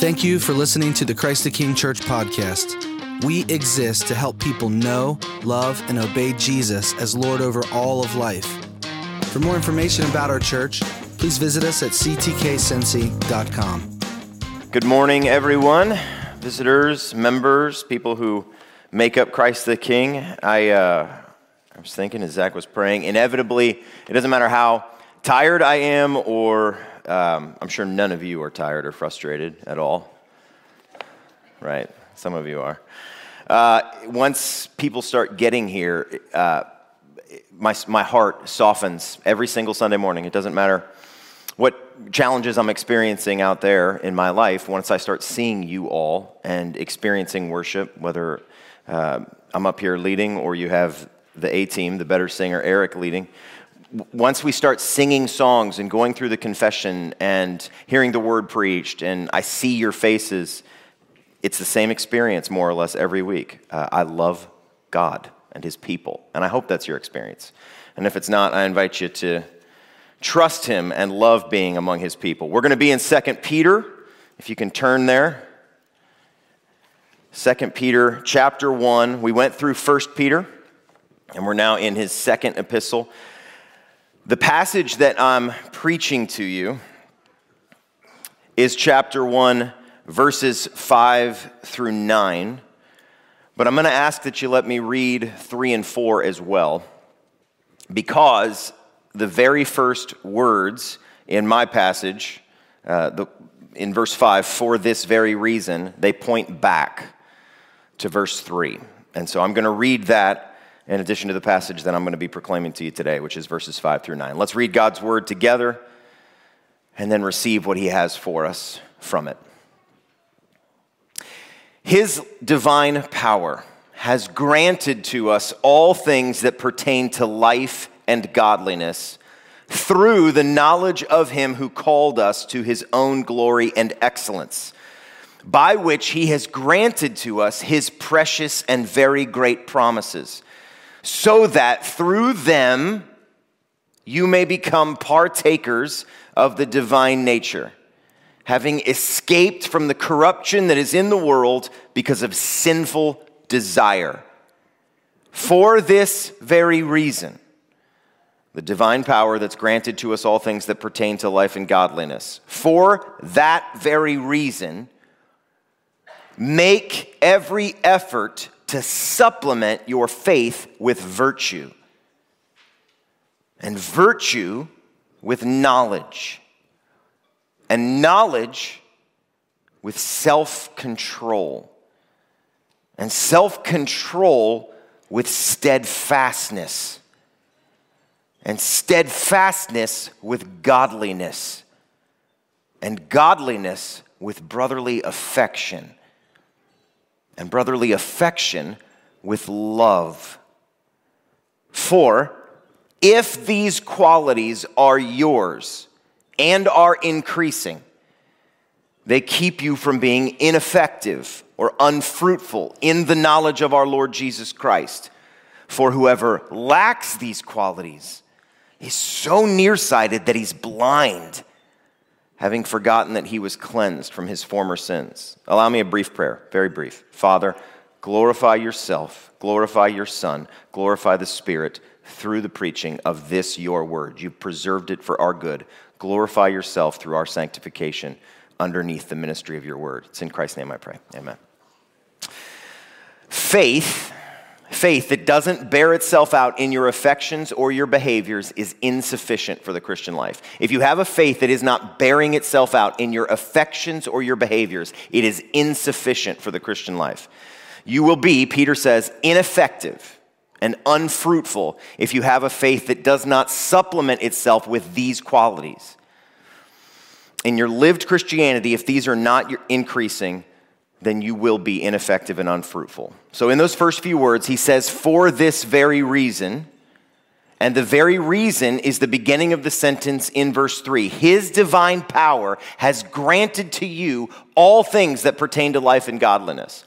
Thank you for listening to the Christ the King Church podcast. We exist to help people know, love, and obey Jesus as Lord over all of life. For more information about our church, please visit us at ctkcincy.com. Good morning, everyone, visitors, members, people who make up Christ the King. I, uh, I was thinking as Zach was praying, inevitably, it doesn't matter how tired I am, or um, I'm sure none of you are tired or frustrated at all. Right? Some of you are. Uh, once people start getting here, uh, my, my heart softens every single Sunday morning. It doesn't matter what challenges I'm experiencing out there in my life. Once I start seeing you all and experiencing worship, whether uh, I'm up here leading or you have the A team, the better singer Eric leading, once we start singing songs and going through the confession and hearing the word preached, and I see your faces, it's the same experience more or less every week. Uh, I love God and his people, and I hope that's your experience. And if it's not, I invite you to trust him and love being among his people. We're going to be in 2 Peter, if you can turn there. 2 Peter chapter 1. We went through 1 Peter, and we're now in his second epistle. The passage that I'm preaching to you is chapter 1, verses 5 through 9. But I'm going to ask that you let me read 3 and 4 as well, because the very first words in my passage, uh, the, in verse 5, for this very reason, they point back to verse 3. And so I'm going to read that in addition to the passage that I'm going to be proclaiming to you today, which is verses 5 through 9. Let's read God's word together and then receive what he has for us from it. His divine power has granted to us all things that pertain to life and godliness through the knowledge of him who called us to his own glory and excellence, by which he has granted to us his precious and very great promises so that through them you may become partakers of the divine nature, having escaped from the corruption that is in the world because of sinful desire. For this very reason, the divine power that's granted to us all things that pertain to life and godliness. For that very reason, make every effort to supplement your faith with virtue, and virtue with knowledge, and knowledge with self control, and self control with steadfastness, and steadfastness with godliness, and godliness with brotherly affection and brotherly affection with love. For if these qualities are yours and are increasing, they keep you from being ineffective or unfruitful in the knowledge of our Lord Jesus Christ. For whoever lacks these qualities is so nearsighted that he's blind having forgotten that he was cleansed from his former sins. Allow me a brief prayer, very brief. Father, glorify yourself, glorify your Son, glorify the Spirit through the preaching of this your word. You preserved it for our good. Glorify yourself through our sanctification underneath the ministry of your word. It's in Christ's name I pray. Amen. Faith Faith that doesn't bear itself out in your affections or your behaviors is insufficient for the Christian life. If you have a faith that is not bearing itself out in your affections or your behaviors, it is insufficient for the Christian life. You will be, Peter says, ineffective and unfruitful if you have a faith that does not supplement itself with these qualities. In your lived Christianity, if these are not increasing, then you will be ineffective and unfruitful. So, in those first few words, he says, for this very reason, and the very reason is the beginning of the sentence in verse 3 His divine power has granted to you all things that pertain to life and godliness.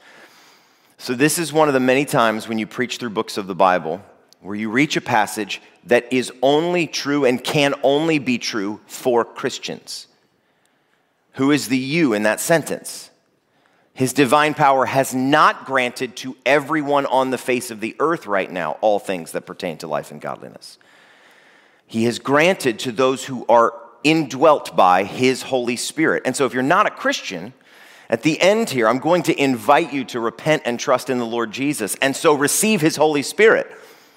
So, this is one of the many times when you preach through books of the Bible where you reach a passage that is only true and can only be true for Christians. Who is the you in that sentence? His divine power has not granted to everyone on the face of the earth right now all things that pertain to life and godliness. He has granted to those who are indwelt by His Holy Spirit. And so, if you're not a Christian, at the end here, I'm going to invite you to repent and trust in the Lord Jesus, and so receive His Holy Spirit.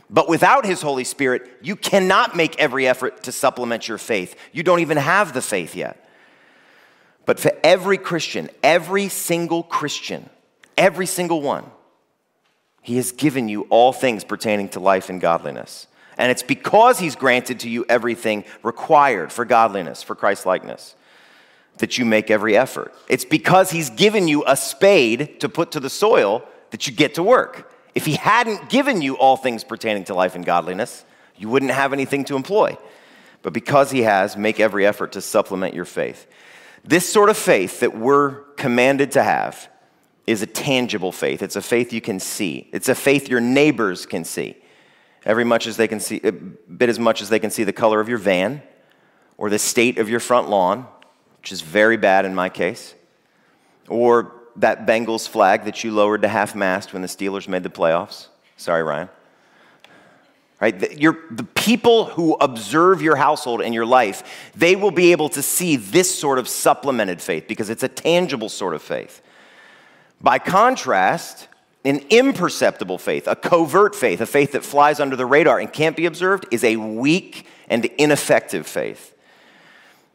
But without His Holy Spirit, you cannot make every effort to supplement your faith. You don't even have the faith yet. But for every Christian, every single Christian, every single one, He has given you all things pertaining to life and godliness. And it's because He's granted to you everything required for godliness, for Christ likeness, that you make every effort. It's because He's given you a spade to put to the soil that you get to work. If He hadn't given you all things pertaining to life and godliness, you wouldn't have anything to employ. But because He has, make every effort to supplement your faith. This sort of faith that we're commanded to have is a tangible faith. It's a faith you can see. It's a faith your neighbors can see. Every much as they can see, a bit as much as they can see the color of your van or the state of your front lawn, which is very bad in my case, or that Bengals flag that you lowered to half mast when the Steelers made the playoffs. Sorry, Ryan right? The, the people who observe your household and your life, they will be able to see this sort of supplemented faith because it's a tangible sort of faith. By contrast, an imperceptible faith, a covert faith, a faith that flies under the radar and can't be observed, is a weak and ineffective faith.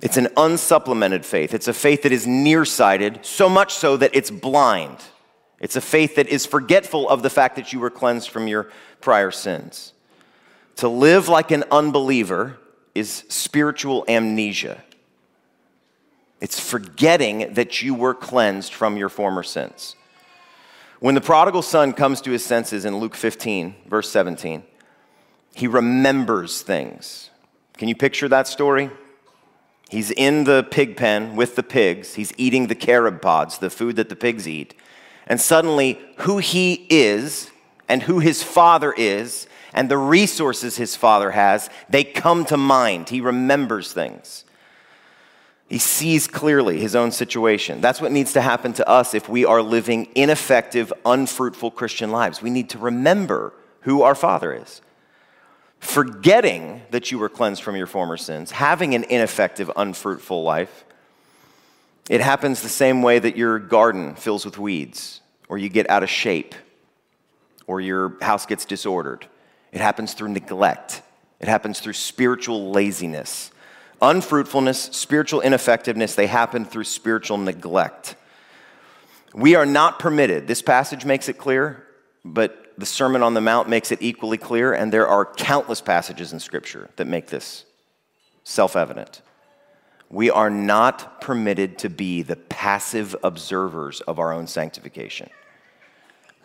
It's an unsupplemented faith. It's a faith that is nearsighted, so much so that it's blind. It's a faith that is forgetful of the fact that you were cleansed from your prior sins. To live like an unbeliever is spiritual amnesia. It's forgetting that you were cleansed from your former sins. When the prodigal son comes to his senses in Luke 15, verse 17, he remembers things. Can you picture that story? He's in the pig pen with the pigs. He's eating the carob pods, the food that the pigs eat. And suddenly, who he is and who his father is and the resources his father has, they come to mind. He remembers things. He sees clearly his own situation. That's what needs to happen to us if we are living ineffective, unfruitful Christian lives. We need to remember who our Father is. Forgetting that you were cleansed from your former sins, having an ineffective, unfruitful life, it happens the same way that your garden fills with weeds, or you get out of shape, or your house gets disordered. It happens through neglect, it happens through spiritual laziness. Unfruitfulness, spiritual ineffectiveness, they happen through spiritual neglect. We are not permitted, this passage makes it clear, but the Sermon on the Mount makes it equally clear, and there are countless passages in Scripture that make this self evident. We are not permitted to be the passive observers of our own sanctification.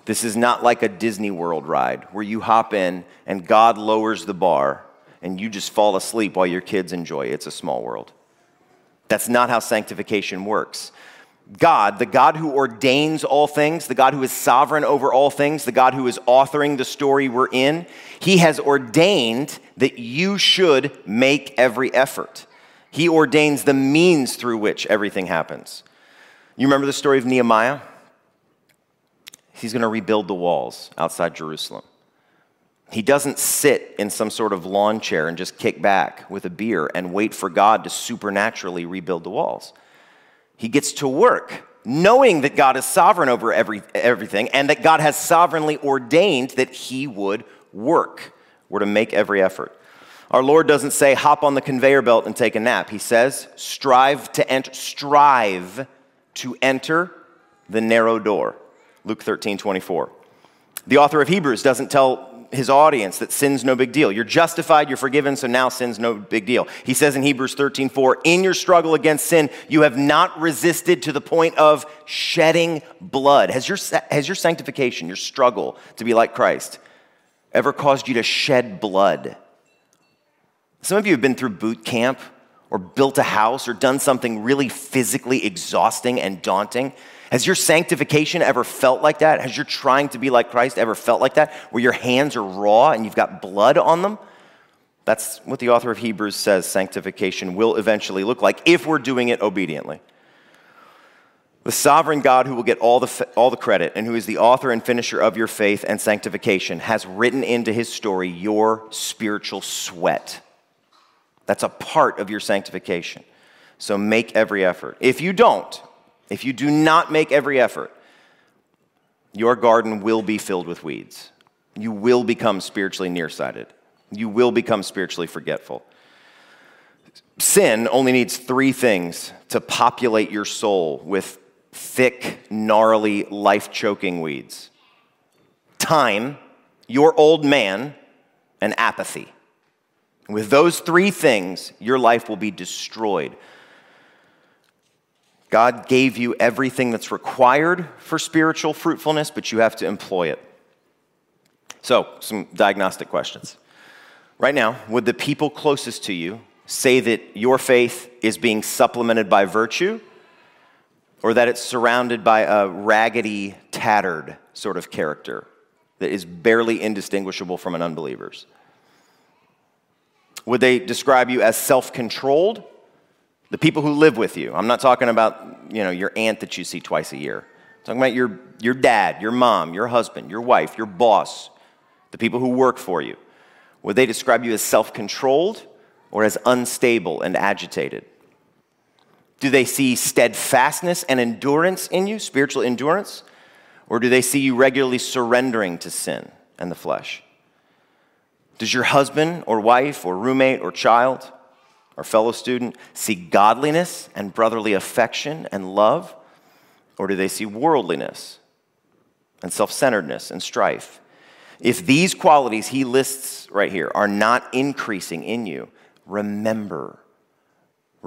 This is not like a Disney World ride where you hop in and God lowers the bar and you just fall asleep while your kids enjoy it. It's a small world. That's not how sanctification works. God, the God who ordains all things, the God who is sovereign over all things, the God who is authoring the story we're in, He has ordained that you should make every effort. He ordains the means through which everything happens. You remember the story of Nehemiah? He's going to rebuild the walls outside Jerusalem. He doesn't sit in some sort of lawn chair and just kick back with a beer and wait for God to supernaturally rebuild the walls. He gets to work knowing that God is sovereign over every, everything and that God has sovereignly ordained that he would work, or to make every effort. Our Lord doesn't say, hop on the conveyor belt and take a nap. He says, strive to enter, strive to enter the narrow door. Luke 13, 24. The author of Hebrews doesn't tell his audience that sin's no big deal. You're justified, you're forgiven, so now sin's no big deal. He says in Hebrews 13, 4, in your struggle against sin, you have not resisted to the point of shedding blood. Has your, has your sanctification, your struggle to be like Christ, ever caused you to shed blood? Some of you have been through boot camp or built a house or done something really physically exhausting and daunting has your sanctification ever felt like that? Has your trying to be like Christ ever felt like that, where your hands are raw and you've got blood on them? That's what the author of Hebrews says sanctification will eventually look like if we're doing it obediently. The sovereign God, who will get all the, all the credit and who is the author and finisher of your faith and sanctification, has written into his story your spiritual sweat. That's a part of your sanctification. So make every effort. If you don't, if you do not make every effort, your garden will be filled with weeds. You will become spiritually nearsighted. You will become spiritually forgetful. Sin only needs three things to populate your soul with thick, gnarly, life choking weeds time, your old man, and apathy. With those three things, your life will be destroyed. God gave you everything that's required for spiritual fruitfulness, but you have to employ it. So, some diagnostic questions. Right now, would the people closest to you say that your faith is being supplemented by virtue or that it's surrounded by a raggedy, tattered sort of character that is barely indistinguishable from an unbeliever's? Would they describe you as self controlled? The people who live with you. I'm not talking about you know, your aunt that you see twice a year. I'm talking about your, your dad, your mom, your husband, your wife, your boss, the people who work for you. Would they describe you as self controlled or as unstable and agitated? Do they see steadfastness and endurance in you, spiritual endurance? Or do they see you regularly surrendering to sin and the flesh? Does your husband or wife or roommate or child or fellow student see godliness and brotherly affection and love? Or do they see worldliness and self centeredness and strife? If these qualities he lists right here are not increasing in you, remember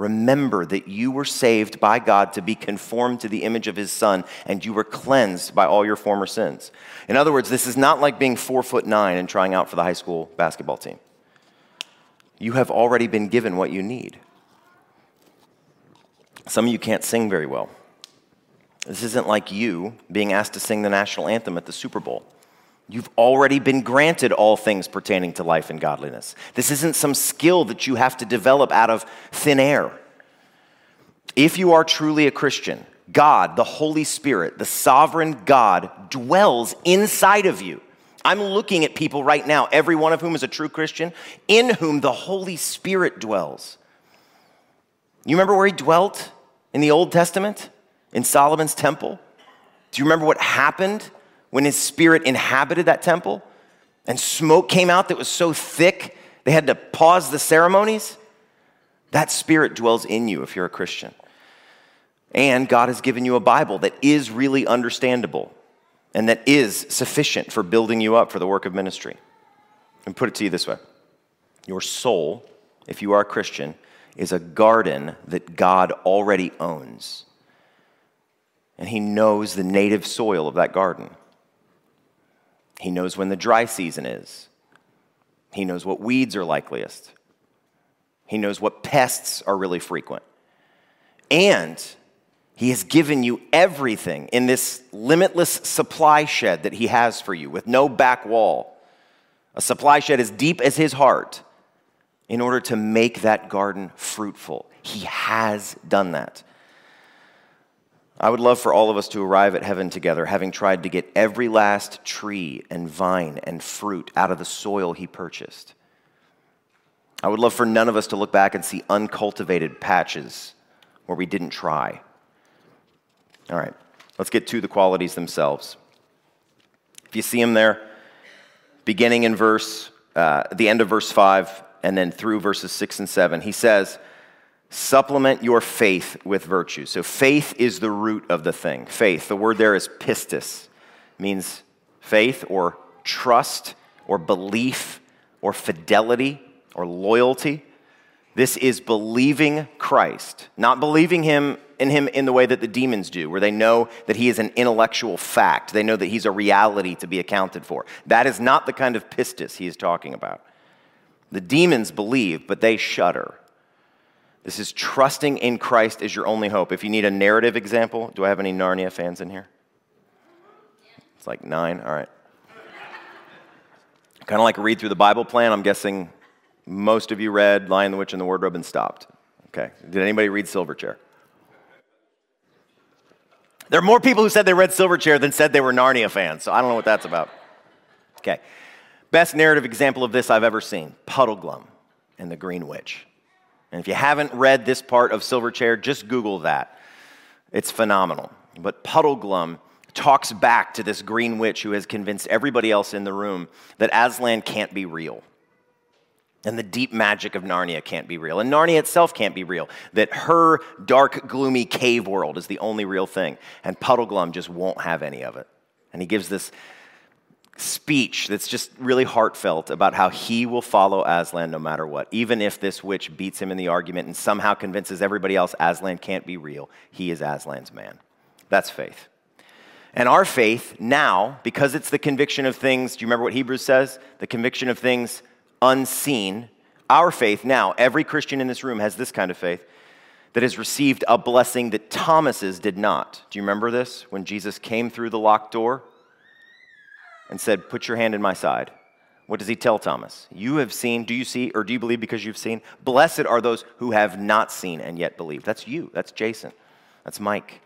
Remember that you were saved by God to be conformed to the image of his son, and you were cleansed by all your former sins. In other words, this is not like being four foot nine and trying out for the high school basketball team. You have already been given what you need. Some of you can't sing very well. This isn't like you being asked to sing the national anthem at the Super Bowl. You've already been granted all things pertaining to life and godliness. This isn't some skill that you have to develop out of thin air. If you are truly a Christian, God, the Holy Spirit, the sovereign God, dwells inside of you. I'm looking at people right now, every one of whom is a true Christian, in whom the Holy Spirit dwells. You remember where he dwelt in the Old Testament? In Solomon's temple? Do you remember what happened when his spirit inhabited that temple and smoke came out that was so thick they had to pause the ceremonies? That spirit dwells in you if you're a Christian. And God has given you a Bible that is really understandable and that is sufficient for building you up for the work of ministry. And put it to you this way Your soul, if you are a Christian, is a garden that God already owns. And He knows the native soil of that garden. He knows when the dry season is. He knows what weeds are likeliest. He knows what pests are really frequent. And He has given you everything in this limitless supply shed that He has for you with no back wall. A supply shed as deep as His heart in order to make that garden fruitful. He has done that. I would love for all of us to arrive at heaven together, having tried to get every last tree and vine and fruit out of the soil he purchased. I would love for none of us to look back and see uncultivated patches where we didn't try. All right, let's get to the qualities themselves. If you see them there, beginning in verse, uh, the end of verse 5, and then through verses 6 and 7, he says, Supplement your faith with virtue. So faith is the root of the thing. Faith, the word there is pistis, means faith or trust or belief or fidelity or loyalty. This is believing Christ, not believing him in him in the way that the demons do, where they know that he is an intellectual fact. They know that he's a reality to be accounted for. That is not the kind of pistis he is talking about. The demons believe, but they shudder. This is trusting in Christ as your only hope. If you need a narrative example, do I have any Narnia fans in here? It's like nine. All right. kind of like a read through the Bible plan. I'm guessing most of you read Lion, the Witch, and the Wardrobe and stopped. Okay. Did anybody read Silver Chair? There are more people who said they read Silver Chair than said they were Narnia fans, so I don't know what that's about. Okay. Best narrative example of this I've ever seen Puddleglum and the Green Witch. And if you haven't read this part of Silver Chair, just Google that. It's phenomenal. But Puddleglum talks back to this Green Witch who has convinced everybody else in the room that Aslan can't be real. And the deep magic of Narnia can't be real. And Narnia itself can't be real. That her dark, gloomy cave world is the only real thing. And Puddleglum just won't have any of it. And he gives this speech that's just really heartfelt about how he will follow Aslan no matter what. Even if this witch beats him in the argument and somehow convinces everybody else Aslan can't be real, he is Aslan's man. That's faith. And our faith now, because it's the conviction of things, do you remember what Hebrews says? The conviction of things unseen. Our faith now, every Christian in this room has this kind of faith that has received a blessing that Thomas's did not. Do you remember this? When Jesus came through the locked door and said, Put your hand in my side. What does he tell Thomas? You have seen, do you see, or do you believe because you've seen? Blessed are those who have not seen and yet believe. That's you. That's Jason. That's Mike.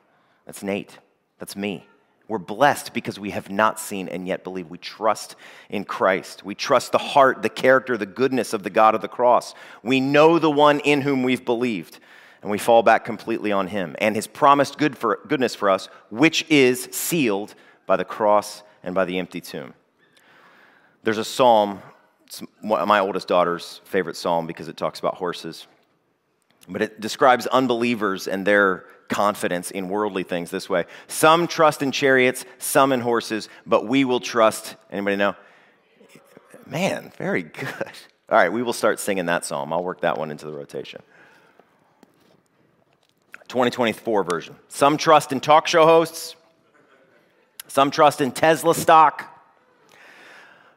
That's Nate. That's me. We're blessed because we have not seen and yet believe. We trust in Christ. We trust the heart, the character, the goodness of the God of the cross. We know the one in whom we've believed, and we fall back completely on him and his promised good for, goodness for us, which is sealed by the cross and by the empty tomb. There's a psalm, it's my oldest daughter's favorite psalm because it talks about horses, but it describes unbelievers and their confidence in worldly things this way. Some trust in chariots, some in horses, but we will trust, anybody know? Man, very good. All right, we will start singing that psalm. I'll work that one into the rotation. 2024 version. Some trust in talk show hosts, some trust in Tesla stock,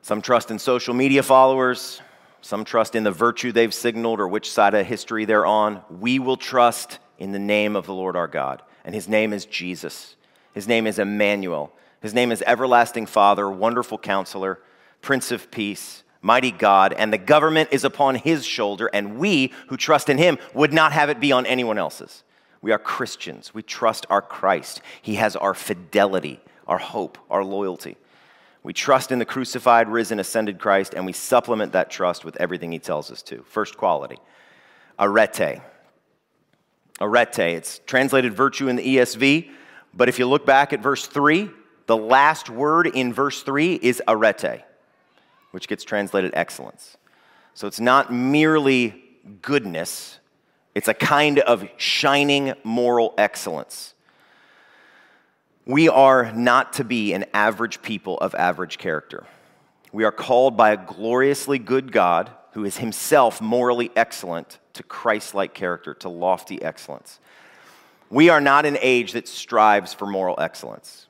some trust in social media followers, some trust in the virtue they've signaled or which side of history they're on. We will trust in the name of the Lord our God. And his name is Jesus. His name is Emmanuel. His name is Everlasting Father, Wonderful Counselor, Prince of Peace, Mighty God. And the government is upon his shoulder. And we who trust in him would not have it be on anyone else's. We are Christians. We trust our Christ. He has our fidelity, our hope, our loyalty. We trust in the crucified, risen, ascended Christ, and we supplement that trust with everything he tells us to. First quality, arete arete. It's translated virtue in the ESV, but if you look back at verse 3, the last word in verse 3 is arete, which gets translated excellence. So it's not merely goodness, it's a kind of shining moral excellence. We are not to be an average people of average character. We are called by a gloriously good God who is himself morally excellent to Christ like character, to lofty excellence. We are not an age that strives for moral excellence.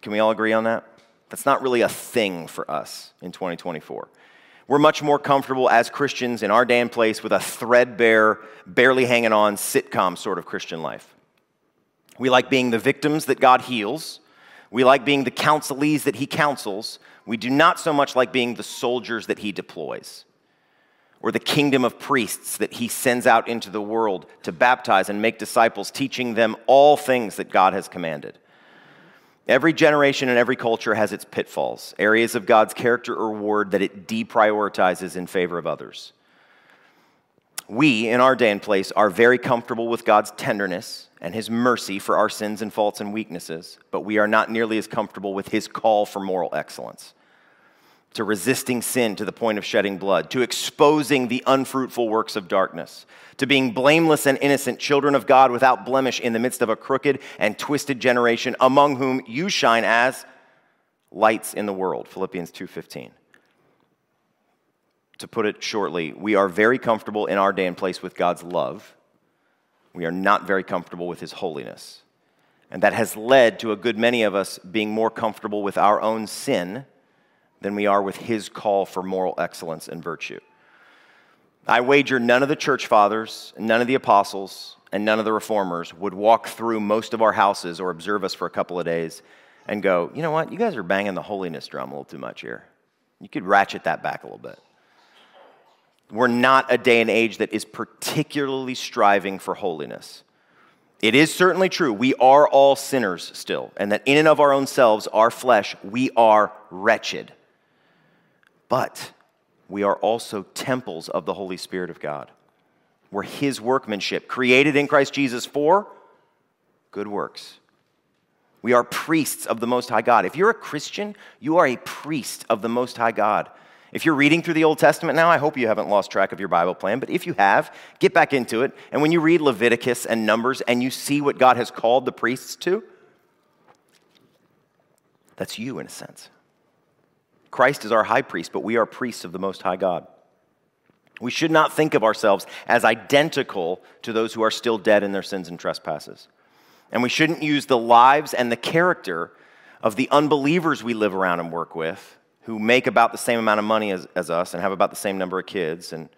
Can we all agree on that? That's not really a thing for us in 2024. We're much more comfortable as Christians in our damn place with a threadbare, barely hanging on sitcom sort of Christian life. We like being the victims that God heals. We like being the counselees that He counsels. We do not so much like being the soldiers that he deploys or the kingdom of priests that he sends out into the world to baptize and make disciples, teaching them all things that God has commanded. Every generation and every culture has its pitfalls, areas of God's character or word that it deprioritizes in favor of others. We, in our day and place, are very comfortable with God's tenderness and His mercy for our sins and faults and weaknesses, but we are not nearly as comfortable with His call for moral excellence to resisting sin to the point of shedding blood, to exposing the unfruitful works of darkness, to being blameless and innocent children of God without blemish in the midst of a crooked and twisted generation among whom you shine as lights in the world. Philippians 2:15. To put it shortly, we are very comfortable in our day and place with God's love. We are not very comfortable with his holiness. And that has led to a good many of us being more comfortable with our own sin than we are with his call for moral excellence and virtue. I wager none of the church fathers, none of the apostles, and none of the reformers would walk through most of our houses or observe us for a couple of days and go, you know what, you guys are banging the holiness drum a little too much here. You could ratchet that back a little bit. We're not a day and age that is particularly striving for holiness. It is certainly true. We are all sinners still, and that in and of our own selves, our flesh, we are wretched. But we are also temples of the Holy Spirit of God. We're His workmanship, created in Christ Jesus for good works. We are priests of the Most High God. If you're a Christian, you are a priest of the Most High God. If you're reading through the Old Testament now, I hope you haven't lost track of your Bible plan, but if you have, get back into it. And when you read Leviticus and Numbers and you see what God has called the priests to, that's you in a sense. Christ is our high priest, but we are priests of the Most High God. We should not think of ourselves as identical to those who are still dead in their sins and trespasses. And we shouldn't use the lives and the character of the unbelievers we live around and work with who make about the same amount of money as, as us and have about the same number of kids and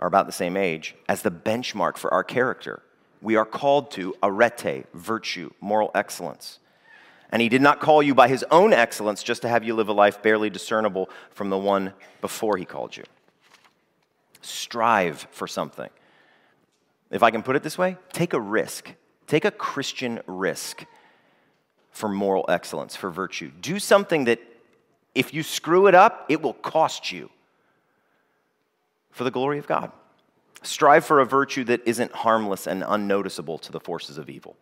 are about the same age as the benchmark for our character. We are called to arete, virtue, moral excellence. And he did not call you by his own excellence just to have you live a life barely discernible from the one before he called you. Strive for something. If I can put it this way, take a risk. Take a Christian risk for moral excellence, for virtue. Do something that if you screw it up, it will cost you for the glory of God. Strive for a virtue that isn't harmless and unnoticeable to the forces of evil.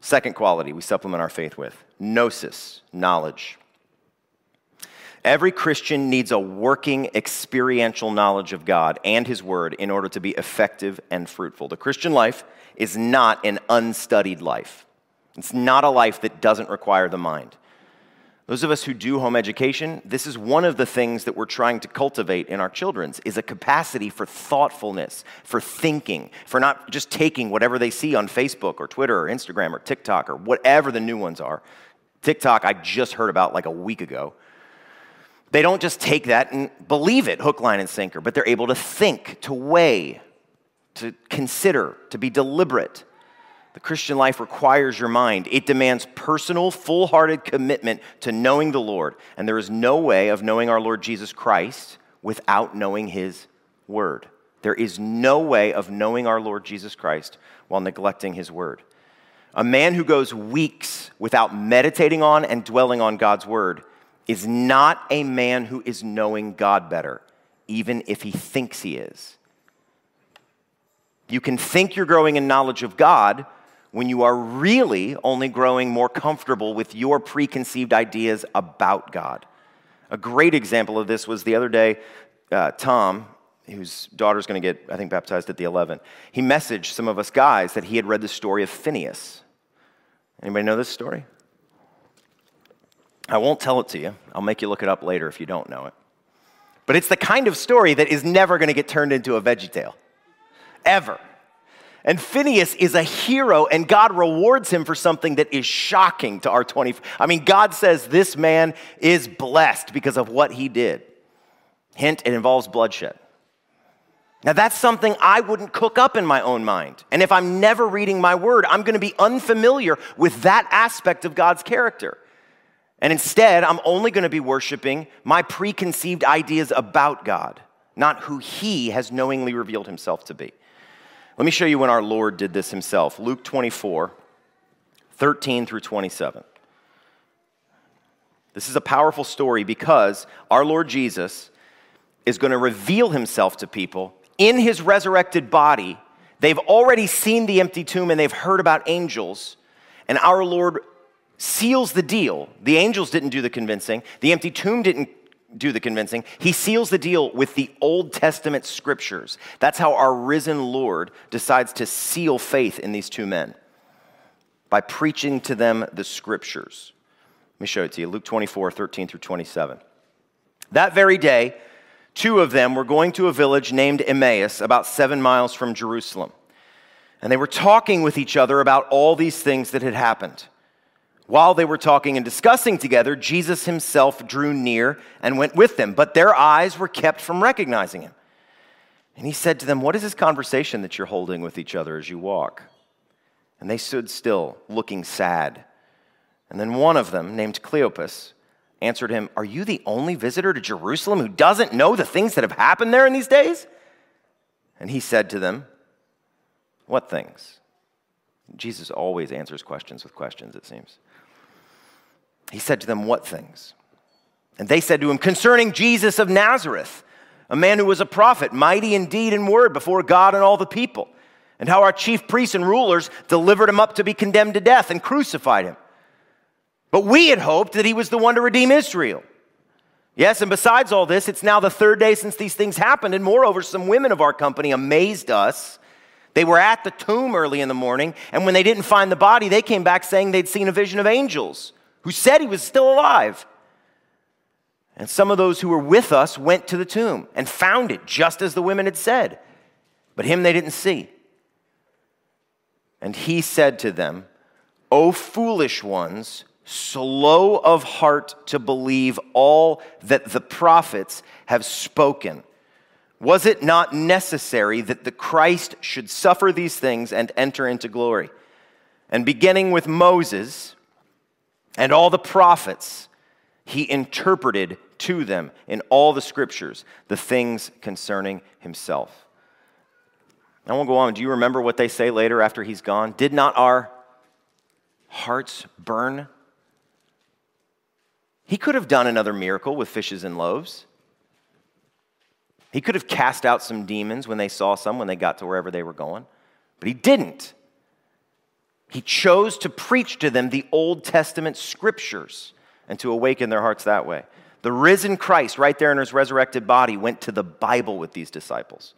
Second quality we supplement our faith with gnosis, knowledge. Every Christian needs a working, experiential knowledge of God and His Word in order to be effective and fruitful. The Christian life is not an unstudied life, it's not a life that doesn't require the mind. Those of us who do home education, this is one of the things that we're trying to cultivate in our children's is a capacity for thoughtfulness, for thinking, for not just taking whatever they see on Facebook or Twitter or Instagram or TikTok or whatever the new ones are. TikTok I just heard about like a week ago. They don't just take that and believe it hook line and sinker, but they're able to think, to weigh, to consider, to be deliberate. The Christian life requires your mind. It demands personal, full hearted commitment to knowing the Lord. And there is no way of knowing our Lord Jesus Christ without knowing His Word. There is no way of knowing our Lord Jesus Christ while neglecting His Word. A man who goes weeks without meditating on and dwelling on God's Word is not a man who is knowing God better, even if he thinks he is. You can think you're growing in knowledge of God when you are really only growing more comfortable with your preconceived ideas about God. A great example of this was the other day, uh, Tom, whose daughter's going to get, I think, baptized at the 11. He messaged some of us guys that he had read the story of Phinehas. Anybody know this story? I won't tell it to you. I'll make you look it up later if you don't know it. But it's the kind of story that is never going to get turned into a veggie tale. Ever. And Phinehas is a hero, and God rewards him for something that is shocking to our 20. I mean, God says this man is blessed because of what he did. Hint, it involves bloodshed. Now, that's something I wouldn't cook up in my own mind. And if I'm never reading my word, I'm going to be unfamiliar with that aspect of God's character. And instead, I'm only going to be worshiping my preconceived ideas about God, not who He has knowingly revealed Himself to be. Let me show you when our Lord did this himself. Luke 24, 13 through 27. This is a powerful story because our Lord Jesus is going to reveal himself to people in his resurrected body. They've already seen the empty tomb and they've heard about angels. And our Lord seals the deal. The angels didn't do the convincing, the empty tomb didn't do the convincing. He seals the deal with the Old Testament scriptures. That's how our risen Lord decides to seal faith in these two men by preaching to them the scriptures. Let me show it to you Luke 24, 13 through 27. That very day, two of them were going to a village named Emmaus, about seven miles from Jerusalem. And they were talking with each other about all these things that had happened. While they were talking and discussing together, Jesus himself drew near and went with them, but their eyes were kept from recognizing him. And he said to them, What is this conversation that you're holding with each other as you walk? And they stood still, looking sad. And then one of them, named Cleopas, answered him, Are you the only visitor to Jerusalem who doesn't know the things that have happened there in these days? And he said to them, What things? Jesus always answers questions with questions, it seems. He said to them, What things? And they said to him, Concerning Jesus of Nazareth, a man who was a prophet, mighty in deed and word before God and all the people, and how our chief priests and rulers delivered him up to be condemned to death and crucified him. But we had hoped that he was the one to redeem Israel. Yes, and besides all this, it's now the third day since these things happened, and moreover, some women of our company amazed us. They were at the tomb early in the morning, and when they didn't find the body, they came back saying they'd seen a vision of angels who said he was still alive. And some of those who were with us went to the tomb and found it just as the women had said, but him they didn't see. And he said to them, O foolish ones, slow of heart to believe all that the prophets have spoken. Was it not necessary that the Christ should suffer these things and enter into glory? And beginning with Moses and all the prophets, he interpreted to them in all the scriptures the things concerning himself. I won't go on. Do you remember what they say later after he's gone? Did not our hearts burn he could have done another miracle with fishes and loaves. He could have cast out some demons when they saw some, when they got to wherever they were going, but he didn't. He chose to preach to them the Old Testament scriptures and to awaken their hearts that way. The risen Christ, right there in his resurrected body, went to the Bible with these disciples.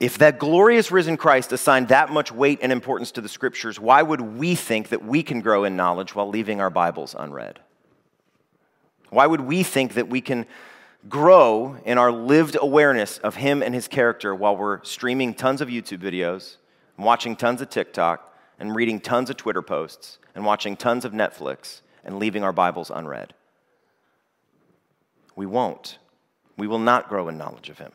If that glorious risen Christ assigned that much weight and importance to the scriptures, why would we think that we can grow in knowledge while leaving our Bibles unread? Why would we think that we can grow in our lived awareness of Him and His character while we're streaming tons of YouTube videos, and watching tons of TikTok, and reading tons of Twitter posts, and watching tons of Netflix, and leaving our Bibles unread? We won't. We will not grow in knowledge of Him.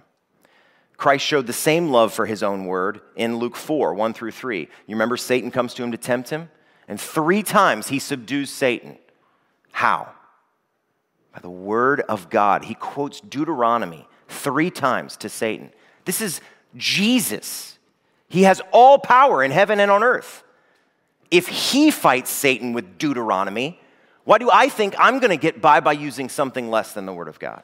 Christ showed the same love for his own word in Luke 4 1 through 3. You remember Satan comes to him to tempt him? And three times he subdues Satan. How? By the word of God. He quotes Deuteronomy three times to Satan. This is Jesus. He has all power in heaven and on earth. If he fights Satan with Deuteronomy, why do I think I'm going to get by by using something less than the word of God?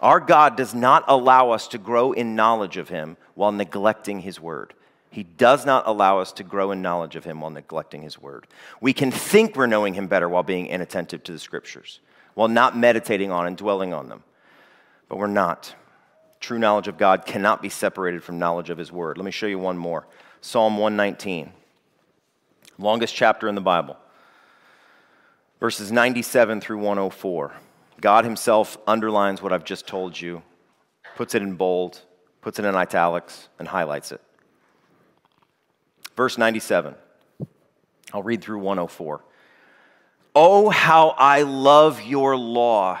Our God does not allow us to grow in knowledge of Him while neglecting His word. He does not allow us to grow in knowledge of Him while neglecting His word. We can think we're knowing Him better while being inattentive to the scriptures, while not meditating on and dwelling on them. But we're not. True knowledge of God cannot be separated from knowledge of His word. Let me show you one more Psalm 119, longest chapter in the Bible, verses 97 through 104. God Himself underlines what I've just told you, puts it in bold, puts it in italics, and highlights it. Verse 97. I'll read through 104. Oh, how I love your law.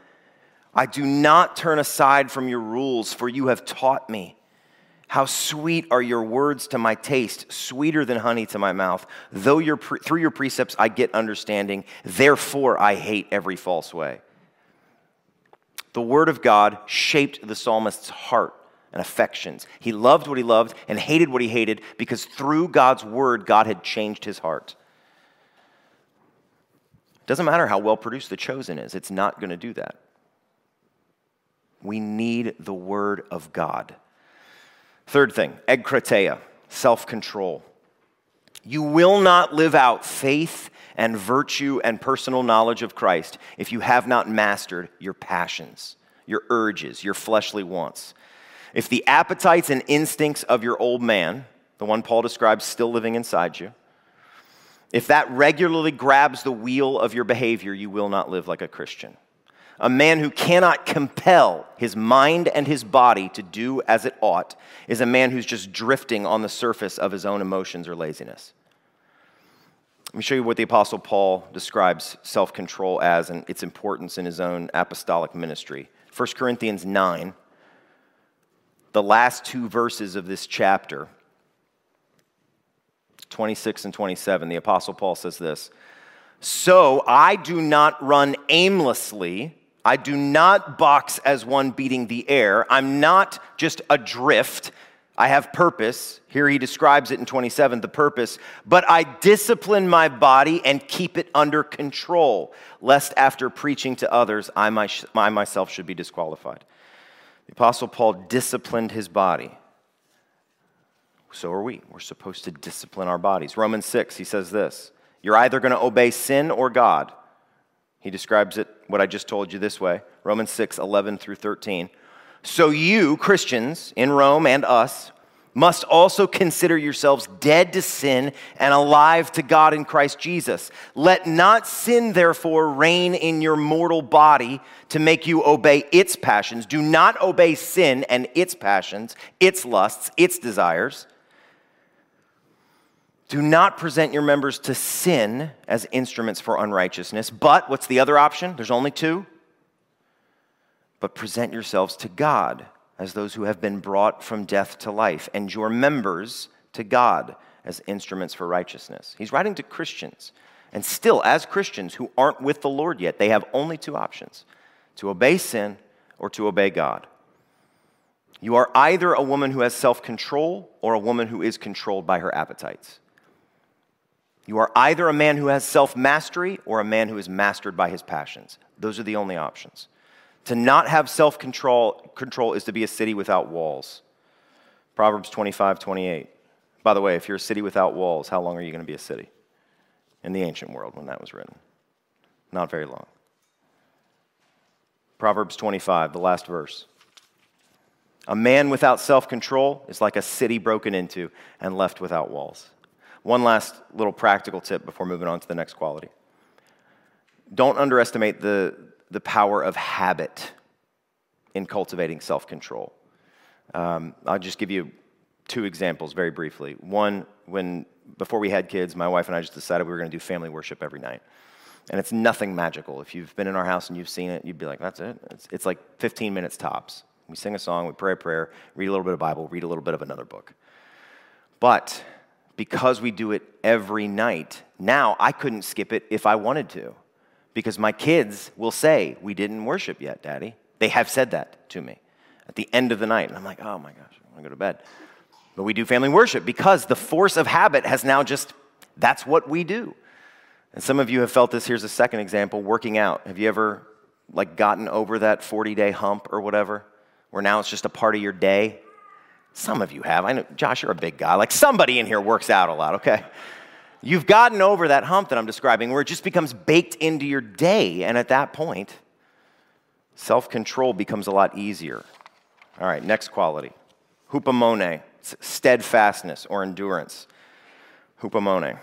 I do not turn aside from your rules, for you have taught me. How sweet are your words to my taste, sweeter than honey to my mouth. Though your, through your precepts I get understanding, therefore I hate every false way. The word of God shaped the psalmist's heart and affections. He loved what he loved and hated what he hated because through God's word, God had changed his heart. Doesn't matter how well produced the chosen is, it's not going to do that. We need the word of God. Third thing, egkrateia, self control. You will not live out faith and virtue and personal knowledge of Christ if you have not mastered your passions, your urges, your fleshly wants. If the appetites and instincts of your old man, the one Paul describes still living inside you, if that regularly grabs the wheel of your behavior, you will not live like a Christian. A man who cannot compel his mind and his body to do as it ought is a man who's just drifting on the surface of his own emotions or laziness. Let me show you what the Apostle Paul describes self control as and its importance in his own apostolic ministry. 1 Corinthians 9, the last two verses of this chapter, 26 and 27, the Apostle Paul says this So I do not run aimlessly. I do not box as one beating the air. I'm not just adrift. I have purpose. Here he describes it in 27, the purpose. But I discipline my body and keep it under control, lest after preaching to others, I, myself should be disqualified. The Apostle Paul disciplined his body. So are we. We're supposed to discipline our bodies. Romans 6, he says this You're either going to obey sin or God. He describes it, what I just told you, this way Romans 6, 11 through 13. So you, Christians in Rome and us, must also consider yourselves dead to sin and alive to God in Christ Jesus. Let not sin, therefore, reign in your mortal body to make you obey its passions. Do not obey sin and its passions, its lusts, its desires. Do not present your members to sin as instruments for unrighteousness. But what's the other option? There's only two. But present yourselves to God as those who have been brought from death to life, and your members to God as instruments for righteousness. He's writing to Christians. And still, as Christians who aren't with the Lord yet, they have only two options to obey sin or to obey God. You are either a woman who has self control or a woman who is controlled by her appetites. You are either a man who has self mastery or a man who is mastered by his passions. Those are the only options. To not have self control control is to be a city without walls. Proverbs 25, 28. By the way, if you're a city without walls, how long are you going to be a city? In the ancient world when that was written. Not very long. Proverbs 25, the last verse. A man without self control is like a city broken into and left without walls. One last little practical tip before moving on to the next quality. Don't underestimate the, the power of habit in cultivating self control. Um, I'll just give you two examples very briefly. One, when before we had kids, my wife and I just decided we were going to do family worship every night. And it's nothing magical. If you've been in our house and you've seen it, you'd be like, that's it. It's, it's like 15 minutes tops. We sing a song, we pray a prayer, read a little bit of Bible, read a little bit of another book. But because we do it every night, now I couldn't skip it if I wanted to because my kids will say, We didn't worship yet, Daddy. They have said that to me at the end of the night. And I'm like, Oh my gosh, I want to go to bed. But we do family worship because the force of habit has now just, that's what we do. And some of you have felt this. Here's a second example working out. Have you ever like gotten over that 40 day hump or whatever, where now it's just a part of your day? Some of you have. I know, Josh, you're a big guy. Like somebody in here works out a lot, okay? You've gotten over that hump that I'm describing where it just becomes baked into your day. And at that point, self control becomes a lot easier. All right, next quality hupomone, steadfastness or endurance. Hupomone.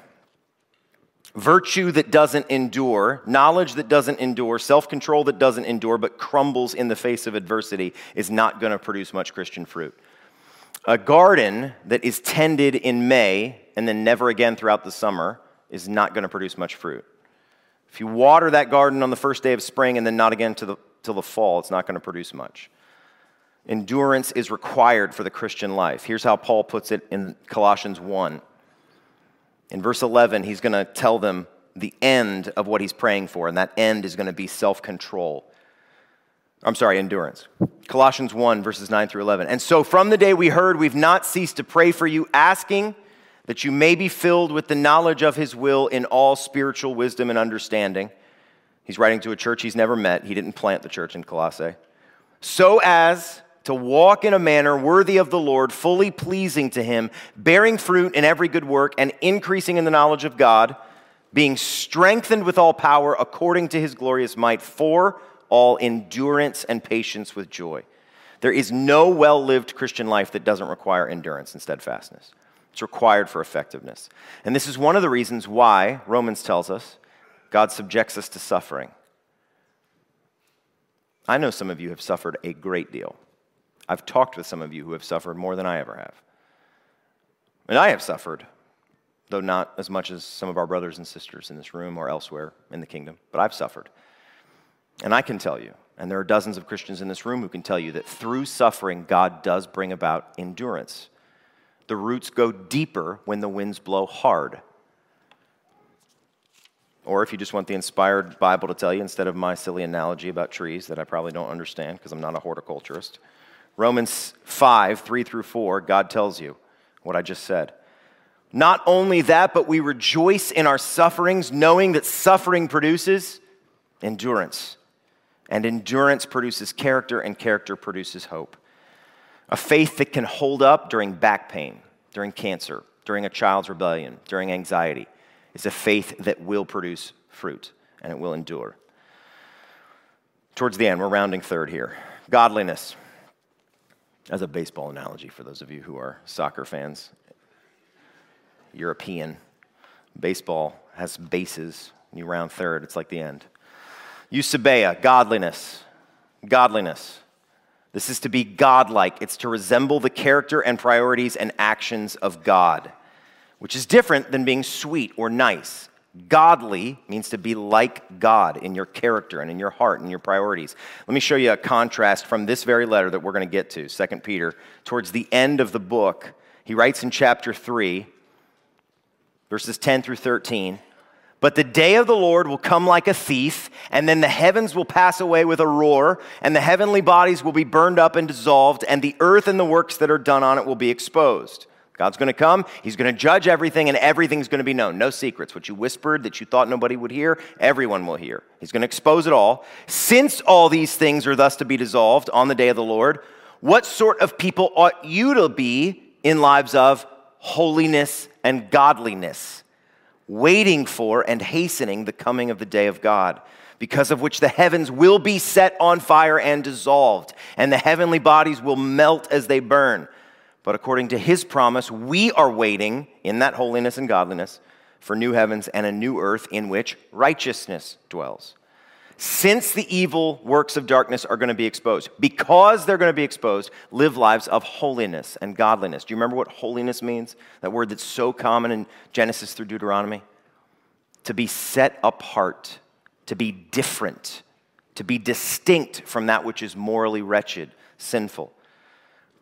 Virtue that doesn't endure, knowledge that doesn't endure, self control that doesn't endure but crumbles in the face of adversity is not going to produce much Christian fruit. A garden that is tended in May and then never again throughout the summer is not going to produce much fruit. If you water that garden on the first day of spring and then not again till the, till the fall, it's not going to produce much. Endurance is required for the Christian life. Here's how Paul puts it in Colossians 1. In verse 11, he's going to tell them the end of what he's praying for, and that end is going to be self control. I'm sorry, endurance. Colossians 1, verses 9 through 11. And so from the day we heard, we've not ceased to pray for you, asking that you may be filled with the knowledge of his will in all spiritual wisdom and understanding. He's writing to a church he's never met. He didn't plant the church in Colossae. So as to walk in a manner worthy of the Lord, fully pleasing to him, bearing fruit in every good work, and increasing in the knowledge of God, being strengthened with all power according to his glorious might for all endurance and patience with joy. There is no well lived Christian life that doesn't require endurance and steadfastness. It's required for effectiveness. And this is one of the reasons why Romans tells us God subjects us to suffering. I know some of you have suffered a great deal. I've talked with some of you who have suffered more than I ever have. And I have suffered though not as much as some of our brothers and sisters in this room or elsewhere in the kingdom, but I've suffered. And I can tell you, and there are dozens of Christians in this room who can tell you that through suffering, God does bring about endurance. The roots go deeper when the winds blow hard. Or if you just want the inspired Bible to tell you instead of my silly analogy about trees that I probably don't understand because I'm not a horticulturist, Romans 5, 3 through 4, God tells you what I just said. Not only that, but we rejoice in our sufferings, knowing that suffering produces endurance. And endurance produces character, and character produces hope. A faith that can hold up during back pain, during cancer, during a child's rebellion, during anxiety, is a faith that will produce fruit and it will endure. Towards the end, we're rounding third here. Godliness. As a baseball analogy for those of you who are soccer fans, European. Baseball has bases. You round third, it's like the end. Eusebeia, godliness. Godliness. This is to be godlike. It's to resemble the character and priorities and actions of God, which is different than being sweet or nice. Godly means to be like God in your character and in your heart and your priorities. Let me show you a contrast from this very letter that we're going to get to, 2 Peter. Towards the end of the book, he writes in chapter 3, verses 10 through 13. But the day of the Lord will come like a thief, and then the heavens will pass away with a roar, and the heavenly bodies will be burned up and dissolved, and the earth and the works that are done on it will be exposed. God's going to come, He's going to judge everything, and everything's going to be known. No secrets. What you whispered that you thought nobody would hear, everyone will hear. He's going to expose it all. Since all these things are thus to be dissolved on the day of the Lord, what sort of people ought you to be in lives of holiness and godliness? Waiting for and hastening the coming of the day of God, because of which the heavens will be set on fire and dissolved, and the heavenly bodies will melt as they burn. But according to his promise, we are waiting in that holiness and godliness for new heavens and a new earth in which righteousness dwells since the evil works of darkness are going to be exposed, because they're going to be exposed, live lives of holiness and godliness. Do you remember what holiness means? That word that's so common in Genesis through Deuteronomy? To be set apart, to be different, to be distinct from that which is morally wretched, sinful.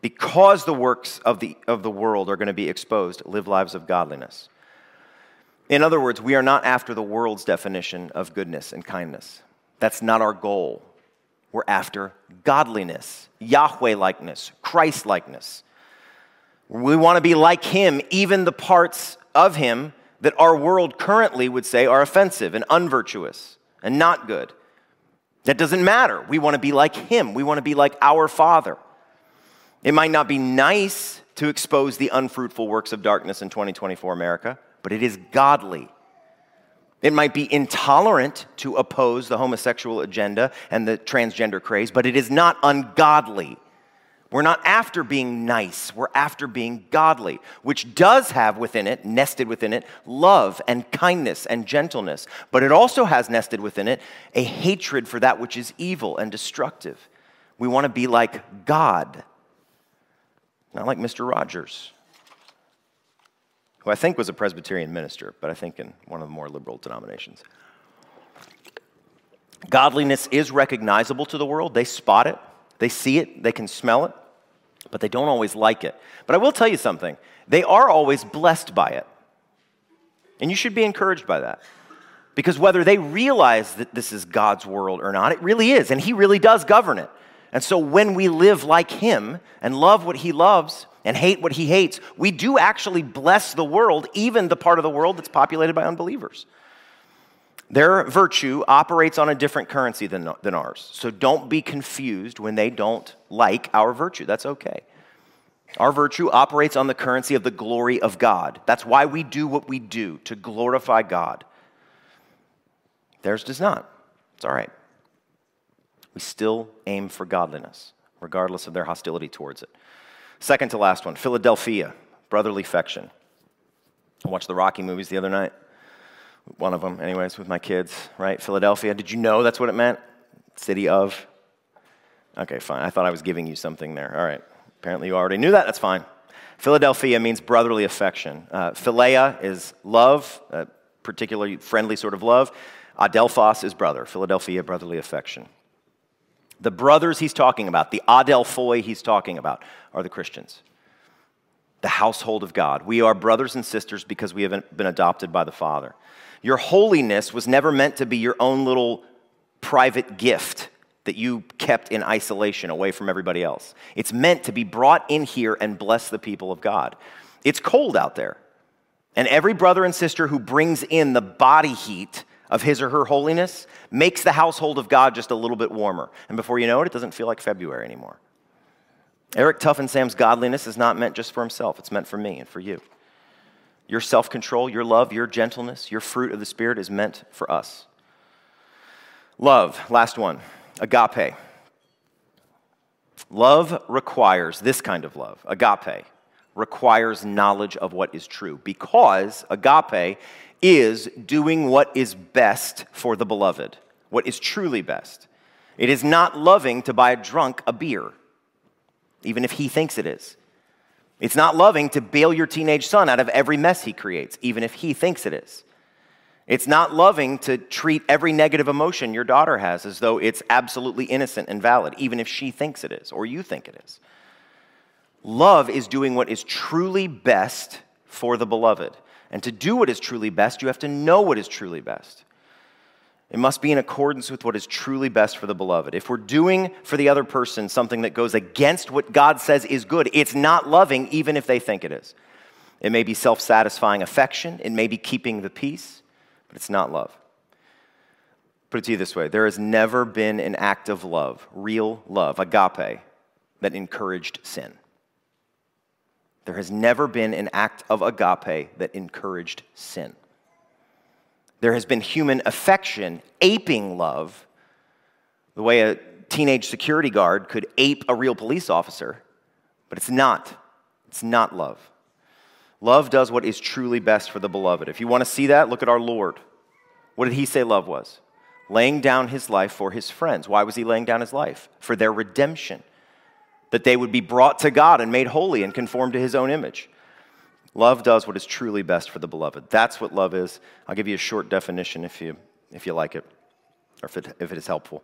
Because the works of the, of the world are going to be exposed, live lives of godliness. In other words, we are not after the world's definition of goodness and kindness. That's not our goal. We're after godliness, Yahweh likeness, Christ likeness. We want to be like Him, even the parts of Him that our world currently would say are offensive and unvirtuous and not good. That doesn't matter. We want to be like Him, we want to be like our Father. It might not be nice to expose the unfruitful works of darkness in 2024 America, but it is godly. It might be intolerant to oppose the homosexual agenda and the transgender craze, but it is not ungodly. We're not after being nice, we're after being godly, which does have within it, nested within it, love and kindness and gentleness. But it also has nested within it a hatred for that which is evil and destructive. We want to be like God, not like Mr. Rogers who I think was a Presbyterian minister, but I think in one of the more liberal denominations. Godliness is recognizable to the world. They spot it, they see it, they can smell it, but they don't always like it. But I will tell you something they are always blessed by it. And you should be encouraged by that. Because whether they realize that this is God's world or not, it really is, and He really does govern it. And so when we live like Him and love what He loves, and hate what he hates, we do actually bless the world, even the part of the world that's populated by unbelievers. Their virtue operates on a different currency than, than ours. So don't be confused when they don't like our virtue. That's okay. Our virtue operates on the currency of the glory of God. That's why we do what we do, to glorify God. Theirs does not. It's all right. We still aim for godliness, regardless of their hostility towards it. Second to last one Philadelphia, brotherly affection. I watched the Rocky movies the other night. One of them, anyways, with my kids, right? Philadelphia. Did you know that's what it meant? City of? Okay, fine. I thought I was giving you something there. All right. Apparently you already knew that. That's fine. Philadelphia means brotherly affection. Uh, Philia is love, a particularly friendly sort of love. Adelphos is brother. Philadelphia, brotherly affection. The brothers he's talking about, the Adelphoi he's talking about, are the Christians, the household of God. We are brothers and sisters because we have been adopted by the Father. Your holiness was never meant to be your own little private gift that you kept in isolation away from everybody else. It's meant to be brought in here and bless the people of God. It's cold out there. And every brother and sister who brings in the body heat of his or her holiness makes the household of God just a little bit warmer. And before you know it, it doesn't feel like February anymore. Eric Tuff and Sam's godliness is not meant just for himself, it's meant for me and for you. Your self control, your love, your gentleness, your fruit of the Spirit is meant for us. Love, last one, agape. Love requires this kind of love, agape, requires knowledge of what is true because agape is doing what is best for the beloved, what is truly best. It is not loving to buy a drunk a beer, even if he thinks it is. It's not loving to bail your teenage son out of every mess he creates, even if he thinks it is. It's not loving to treat every negative emotion your daughter has as though it's absolutely innocent and valid, even if she thinks it is or you think it is. Love is doing what is truly best for the beloved. And to do what is truly best, you have to know what is truly best. It must be in accordance with what is truly best for the beloved. If we're doing for the other person something that goes against what God says is good, it's not loving, even if they think it is. It may be self satisfying affection, it may be keeping the peace, but it's not love. Put it to you this way there has never been an act of love, real love, agape, that encouraged sin. There has never been an act of agape that encouraged sin. There has been human affection aping love, the way a teenage security guard could ape a real police officer, but it's not. It's not love. Love does what is truly best for the beloved. If you want to see that, look at our Lord. What did he say love was? Laying down his life for his friends. Why was he laying down his life? For their redemption that they would be brought to God and made holy and conformed to his own image. Love does what is truly best for the beloved. That's what love is. I'll give you a short definition if you, if you like it, or if it, if it is helpful.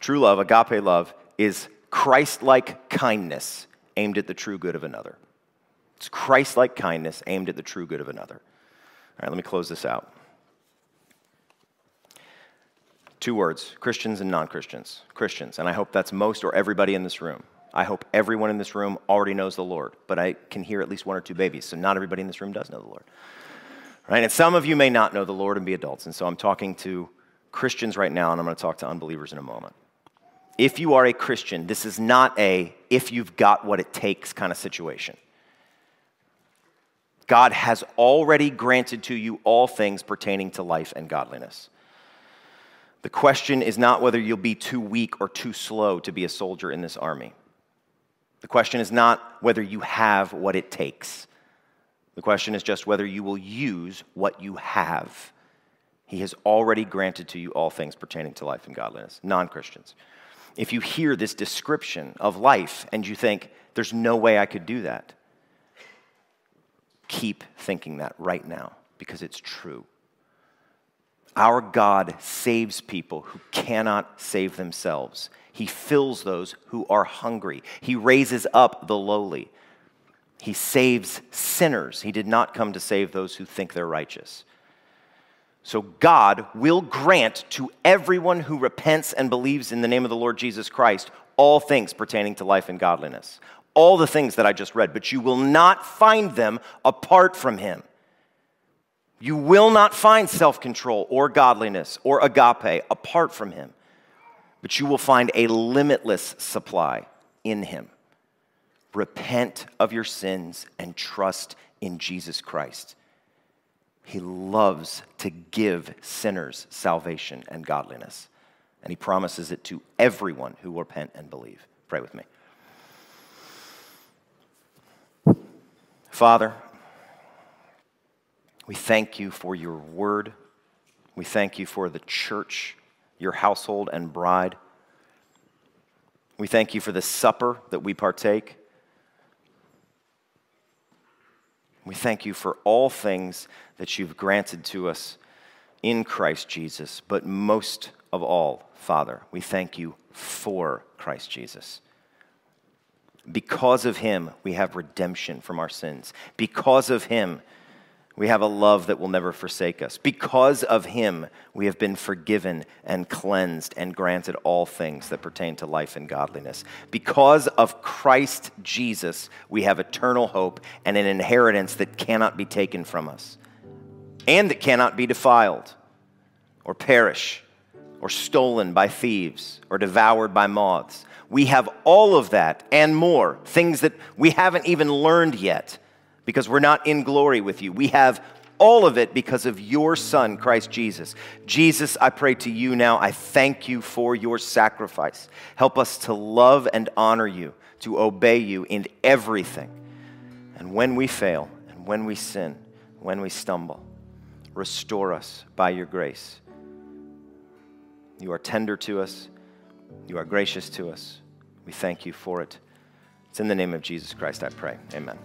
True love, agape love, is Christ like kindness aimed at the true good of another. It's Christ like kindness aimed at the true good of another. All right, let me close this out. Two words Christians and non Christians. Christians, and I hope that's most or everybody in this room. I hope everyone in this room already knows the Lord, but I can hear at least one or two babies, so not everybody in this room does know the Lord. Right? And some of you may not know the Lord and be adults, and so I'm talking to Christians right now, and I'm going to talk to unbelievers in a moment. If you are a Christian, this is not a if you've got what it takes kind of situation. God has already granted to you all things pertaining to life and godliness. The question is not whether you'll be too weak or too slow to be a soldier in this army. The question is not whether you have what it takes. The question is just whether you will use what you have. He has already granted to you all things pertaining to life and godliness, non Christians. If you hear this description of life and you think, there's no way I could do that, keep thinking that right now because it's true. Our God saves people who cannot save themselves. He fills those who are hungry. He raises up the lowly. He saves sinners. He did not come to save those who think they're righteous. So God will grant to everyone who repents and believes in the name of the Lord Jesus Christ all things pertaining to life and godliness. All the things that I just read, but you will not find them apart from Him. You will not find self control or godliness or agape apart from Him but you will find a limitless supply in Him. Repent of your sins and trust in Jesus Christ. He loves to give sinners salvation and godliness, and He promises it to everyone who will repent and believe. Pray with me. Father, we thank you for your word. We thank you for the church your household and bride. We thank you for the supper that we partake. We thank you for all things that you've granted to us in Christ Jesus, but most of all, Father, we thank you for Christ Jesus. Because of him, we have redemption from our sins. Because of him, we have a love that will never forsake us. Because of him, we have been forgiven and cleansed and granted all things that pertain to life and godliness. Because of Christ Jesus, we have eternal hope and an inheritance that cannot be taken from us and that cannot be defiled or perish or stolen by thieves or devoured by moths. We have all of that and more, things that we haven't even learned yet because we're not in glory with you. We have all of it because of your Son, Christ Jesus. Jesus, I pray to you now, I thank you for your sacrifice. Help us to love and honor you, to obey you in everything. And when we fail, and when we sin, when we stumble, restore us by your grace. You are tender to us, you are gracious to us. We thank you for it. It's in the name of Jesus Christ I pray. Amen.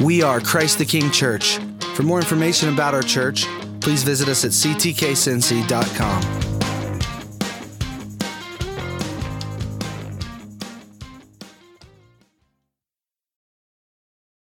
We are Christ the King Church. For more information about our church, please visit us at ctkcincy.com.